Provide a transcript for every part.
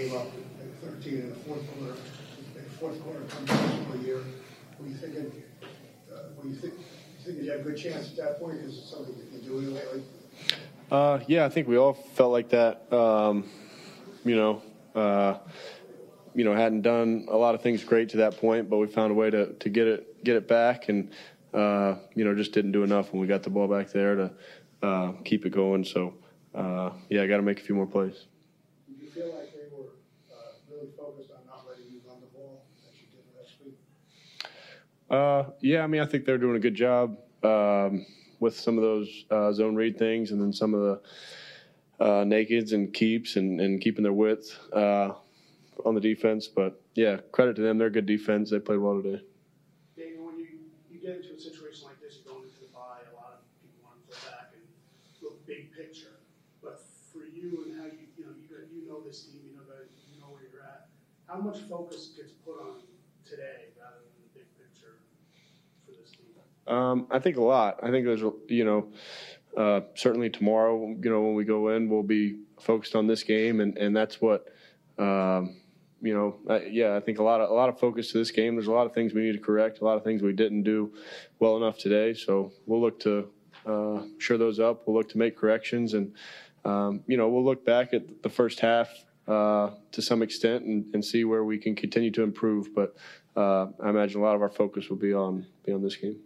We tried to keep the game up at 13 in the fourth quarter. The fourth quarter comes a year. Were you thinking, uh, were you think, thinking you had a good chance at that point? Is it something that you're doing lately? Uh, yeah, I think we all felt like that. Um, you know, uh, you know, hadn't done a lot of things great to that point, but we found a way to, to get it get it back, and uh, you know, just didn't do enough when we got the ball back there to uh, keep it going. So, uh, yeah, I got to make a few more plays. Did you feel like they were uh, really focused on not letting you run the ball as you did last week? Uh, yeah, I mean, I think they're doing a good job um, with some of those uh, zone read things, and then some of the uh, nakeds and keeps and, and keeping their width uh, on the defense. But yeah, credit to them; they're a good defense. They played well today. Daniel, when you, you get into a situation like this, you're going into the bye, a lot of people want to go back and look big picture. But for you and how you, you know, you, you know this team, you know you know where you're at. How much focus gets put on today rather than the big picture for this team? Um, I think a lot. I think there's, you know, uh, certainly tomorrow, you know, when we go in, we'll be focused on this game, and, and that's what, um, you know, uh, yeah, I think a lot of a lot of focus to this game. There's a lot of things we need to correct, a lot of things we didn't do well enough today. So we'll look to uh, shore those up. We'll look to make corrections, and um, you know, we'll look back at the first half uh, to some extent and, and see where we can continue to improve. But uh, I imagine a lot of our focus will be on be on this game.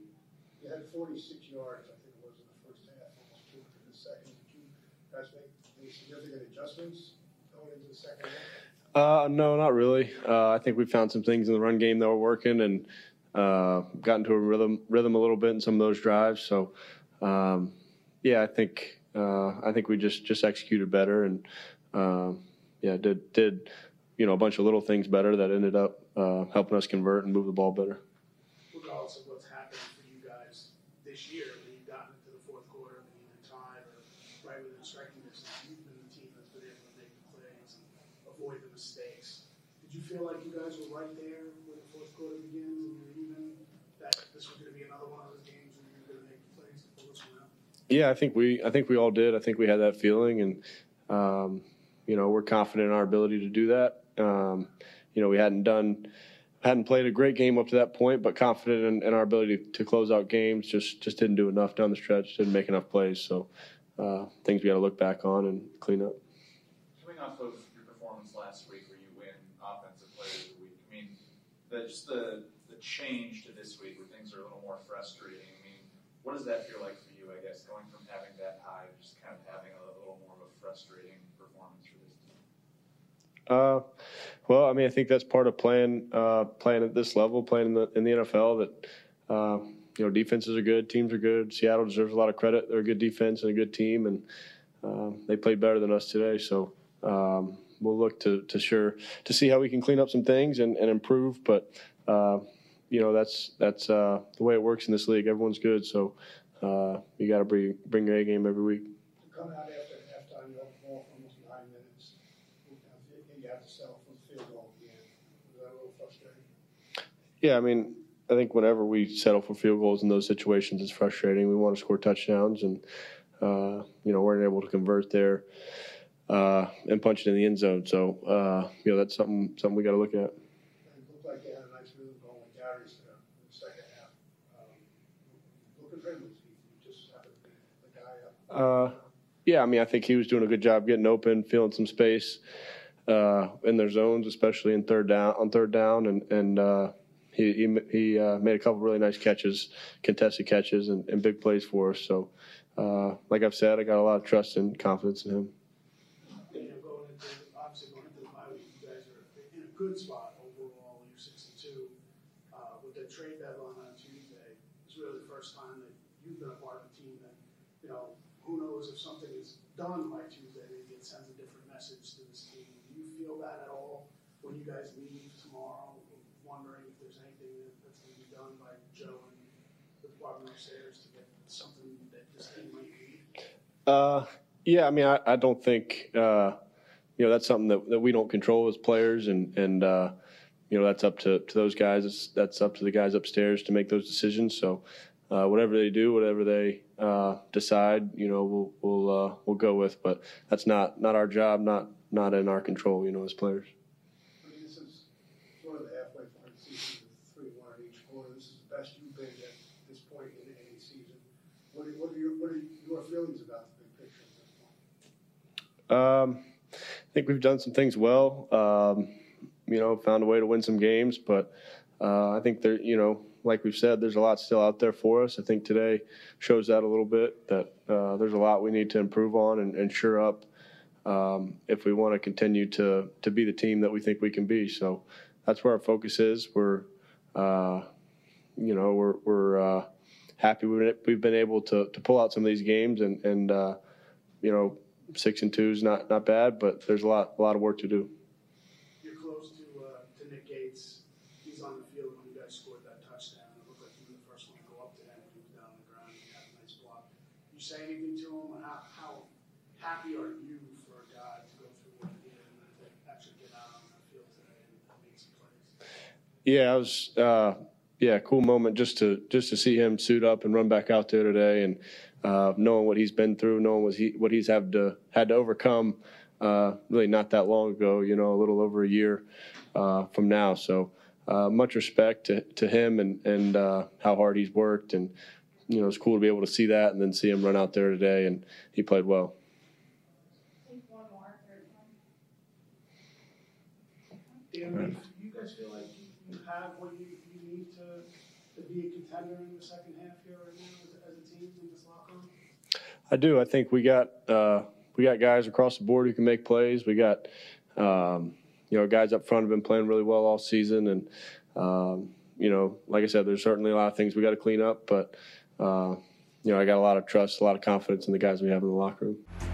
You had 46 yards, I think it was in the first half, almost two in the second. Did you guys make any significant adjustments going into the second half? Uh, no, not really. Uh, I think we found some things in the run game that were working and uh, got into a rhythm rhythm a little bit in some of those drives. So, um, yeah, I think uh, I think we just just executed better and um, yeah, did did you know a bunch of little things better that ended up uh, helping us convert and move the ball better. regardless of what's happened for you guys this year, when you've gotten into the fourth quarter, when you've been tied or striking distance, you've been the team that's been able to make the plays and avoid the mistakes. Did you feel like you guys were right there when the fourth quarter begins and you're even, that this was gonna be another one of those games where you're gonna make the plays to pull this one out? Yeah, I think we I think we all did. I think we had that feeling, and um, you know we're confident in our ability to do that. Um, you know we hadn't done hadn't played a great game up to that point, but confident in, in our ability to, to close out games. Just just didn't do enough down the stretch. Didn't make enough plays. So uh, things we got to look back on and clean up. Coming off of your performance last week where you win Offensive Player of the Week, I mean, the, just the, the change to this week where things are a little more frustrating. I mean, what does that feel like for you, I guess, going from having that high to just kind of having a little more of a frustrating performance for this team? Uh, well, I mean, I think that's part of playing uh, playing at this level, playing in the in the NFL. That uh, you know, defenses are good, teams are good. Seattle deserves a lot of credit. They're a good defense and a good team, and uh, they played better than us today. So um, we'll look to to sure to see how we can clean up some things and, and improve. But uh, you know, that's that's uh, the way it works in this league. Everyone's good, so uh, you got to bring bring your A game every week. Come out after halftime, you have the almost nine minutes, and you have to settle for field goal at the that a little frustrating? Yeah, I mean, I think whenever we settle for field goals in those situations, it's frustrating. We want to score touchdowns, and uh, you know weren't able to convert there uh, and punch it in the end zone. So uh, you know that's something something we got to look at. And it looked like they had a nice rhythm going with Darius there in the second half. Um, looking for him, he just happened to be the guy up. Uh, yeah, I mean, I think he was doing a good job getting open, feeling some space. uh, in their zones, especially in third down on third down, and and uh, he he, he uh, made a couple really nice catches, contested catches, and, and big plays for us. So, uh, like I've said, I got a lot of trust and confidence in him. You going into, obviously going into the bye week, you guys are in a good spot overall. You're six and two. Uh, with the trade deadline on Tuesday, it's really the first time that you've been a part of a team that, you know, who knows if something is done by Tuesday, maybe it sends a different message to this team. Do you feel that at all when you guys leave tomorrow, wondering if there's anything that- that's going to be done by Joe and the department upstairs to get something that this team might need? Uh, yeah, I mean, I, I don't think uh, you know that's something that, that we don't control as players, and and uh, you know that's up to, to those guys. It's, that's up to the guys upstairs to make those decisions. So uh, whatever they do, whatever they uh, decide, you know, we'll we'll uh, we'll go with. But that's not not our job, not not in our control, you know, as players. I mean, this is sort of the halfway point of the season, one in each quarter. This is the best you've been at this point in any season. What are, what are your, what are your feelings about the big picture at this point? Um, I think we've done some things well. Um, you know, found a way to win some games, but uh, I think there, you know, like we've said, there's a lot still out there for us. I think today shows that a little bit that uh, there's a lot we need to improve on and, and sure up um, if we want to continue to to be the team that we think we can be. So that's where our focus is. We're, uh, you know, we're we're uh, happy we've been able to to pull out some of these games and and uh, you know six and two is not not bad, but there's a lot a lot of work to do. You're close to, uh, to Nick Gates. He's on the field when you guys scored that touchdown. It looked like you were the first one to go up to him. He was down on the ground. A nice block. You say anything to him? How, how happy are you for a guy to go through what he did and then to actually get out on that field today and make some plays? Yeah, it was uh, yeah, cool moment just to just to see him suit up and run back out there today, and uh, knowing what he's been through, knowing what he what he's had to had to overcome. Uh, really, not that long ago, you know, a little over a year uh, from now. So, uh, much respect to, to him and and uh, how hard he's worked, and you know, it's cool to be able to see that and then see him run out there today, and he played well. Dan, do you guys feel like you, you have what you, you need to, to be a contender in the second half here right now as, as a team in this locker room? I do. I think we got uh, we got guys across the board who can make plays. We got um, you know guys up front have been playing really well all season, and um, you know, like I said, there's certainly a lot of things we got to clean up, but uh, you know, I got a lot of trust, a lot of confidence in the guys we have in the locker room.